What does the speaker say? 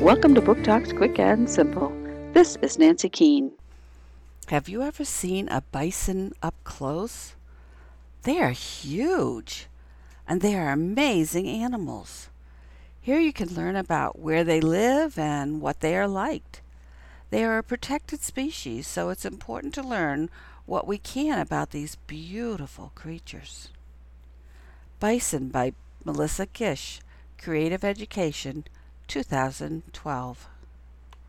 Welcome to Book Talks Quick and Simple. This is Nancy Keane. Have you ever seen a bison up close? They are huge and they are amazing animals. Here you can learn about where they live and what they are like. They are a protected species, so it's important to learn what we can about these beautiful creatures. Bison by Melissa Gish, Creative Education, 2012.